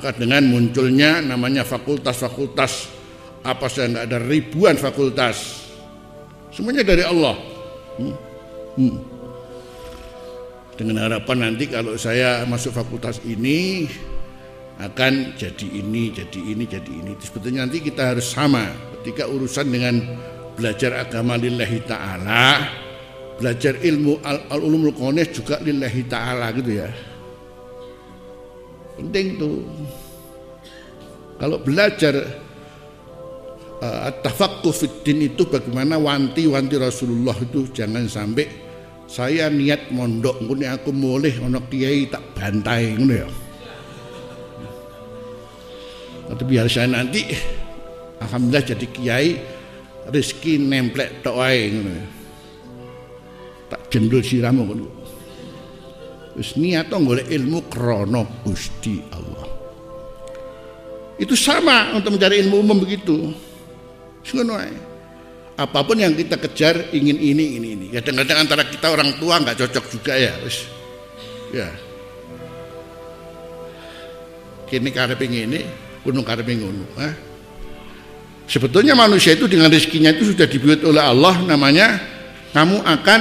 Maka dengan munculnya namanya fakultas-fakultas apa saja nggak ada ribuan fakultas. Semuanya dari Allah. Hmm. Hmm. Dengan harapan nanti kalau saya masuk fakultas ini akan jadi ini, jadi ini, jadi ini. Sebetulnya nanti kita harus sama ketika urusan dengan belajar agama lillahi ta'ala, belajar ilmu al-ulumul al juga lillahi ta'ala gitu ya penting tuh kalau belajar uh, tafaqquh fiddin itu bagaimana wanti-wanti Rasulullah itu jangan sampai saya niat mondok ngene aku mulih ana kiai tak bantai ngono ya. Tapi biar saya nanti alhamdulillah jadi kiai rezeki nemplek tok wae ngono. Tak jendul siramu ngono. Wis niat golek ilmu krono Gusti Allah. Itu sama untuk mencari ilmu umum begitu. Apa pun yang kita kejar ingin ini ini ini. Kadang-kadang antara kita orang tua nggak cocok juga ya, wis. Ya. Kini karep ini, gunung karep ngono, eh? Sebetulnya manusia itu dengan rezekinya itu sudah dibuat oleh Allah namanya kamu akan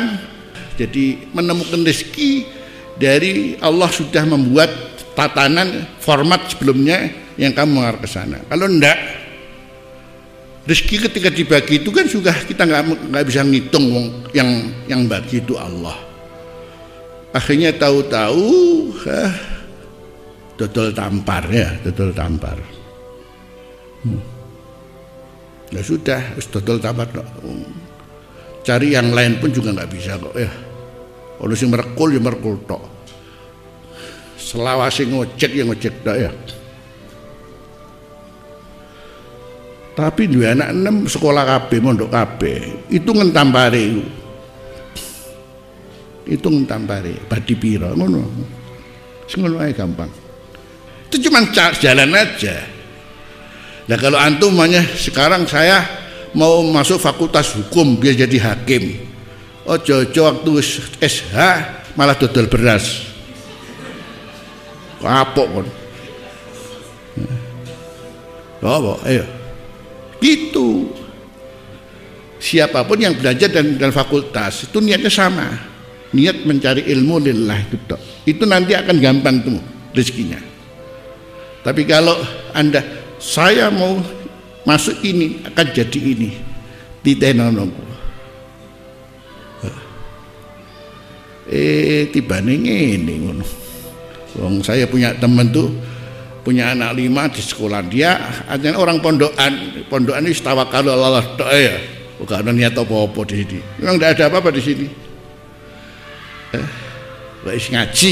jadi menemukan rezeki dari Allah sudah membuat tatanan format sebelumnya yang kamu mengarah ke sana. Kalau enggak, rezeki ketika dibagi itu kan sudah kita nggak nggak bisa ngitung yang yang bagi itu Allah. Akhirnya tahu-tahu, ah, dodol tampar ya, dodol tampar. Hmm. Ya sudah, dodol tampar. Cari yang lain pun juga nggak bisa kok ya. Ono sing merekul ya merekul tok. Selawase ngojek ya ngojek tok ya. Tapi dua anak enam sekolah KB, mondok KB, itu ngentampare itu. Itu ngentampare, badi piro ngono. Ngono ae gampang. Itu cuma jalan aja. Nah kalau antum sekarang saya mau masuk fakultas hukum biar jadi hakim ojo-ojo waktu SH malah dodol beras kapok kon apa ayo gitu. Siapa pun yang belajar dan, dan fakultas itu niatnya sama. Niat mencari ilmu lillah itu tok. itu nanti akan gampang tuh rezekinya. Tapi kalau anda saya mau masuk ini akan jadi ini di tenonoku eh tiba ini ngono Wong saya punya teman tuh punya anak lima di sekolah dia artinya orang pondokan pondokan ini kalau Allah doa ya. Bukan ada niat apa-apa di sini? Memang tidak ada apa-apa di sini. Eh, ngaji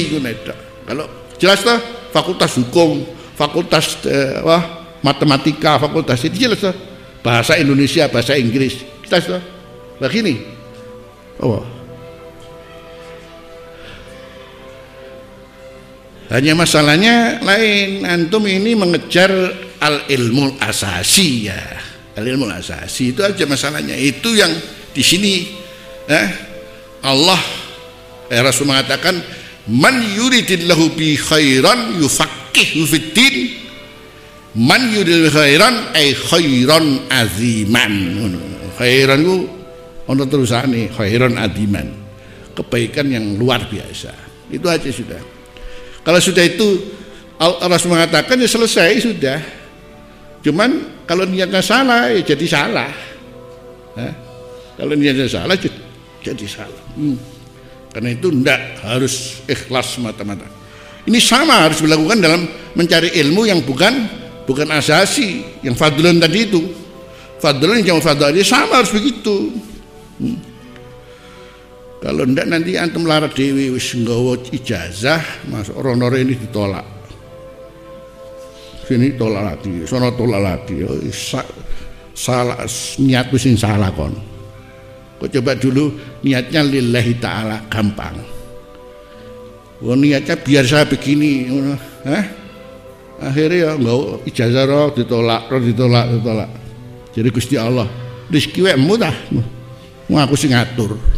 kalau jelas tuh fakultas hukum fakultas eh, wah, matematika fakultas itu jelas tuh bahasa Indonesia bahasa Inggris jelas tuh begini oh Hanya masalahnya lain, antum ini mengejar al ilmu asasi ya. Al ilmu asasi itu aja masalahnya. Itu yang di sini eh, Allah eh, Rasul mengatakan man yuridillahu bi khairan yufaqihu fiddin man yuridil khairan ay khairan aziman. Khairan itu ono terusane khairan aziman kebaikan yang luar biasa. Itu aja sudah kalau sudah itu Rasul mengatakan ya selesai sudah. Cuman kalau niatnya salah ya jadi salah. Nah, kalau niatnya salah jadi, jadi salah. Hmm. Karena itu tidak harus ikhlas mata-mata. Ini sama harus dilakukan dalam mencari ilmu yang bukan bukan asasi, yang fadlun tadi itu. Fadlun yang fadlun sama harus begitu. Hmm. Kalau ndak nanti antum larat dewi wis nggawa ijazah masuk rono ini ditolak. Sini tolak lagi, sono tolak lagi. Oh, salah niat wis salah kon. Kok coba dulu niatnya lillahi taala gampang. Oh niatnya biar saya begini, eh? Akhirnya ya enggak ijazah roh ditolak, roh ditolak, ditolak. Jadi Gusti Allah, rezeki wekmu dah. Mau aku sing ngatur.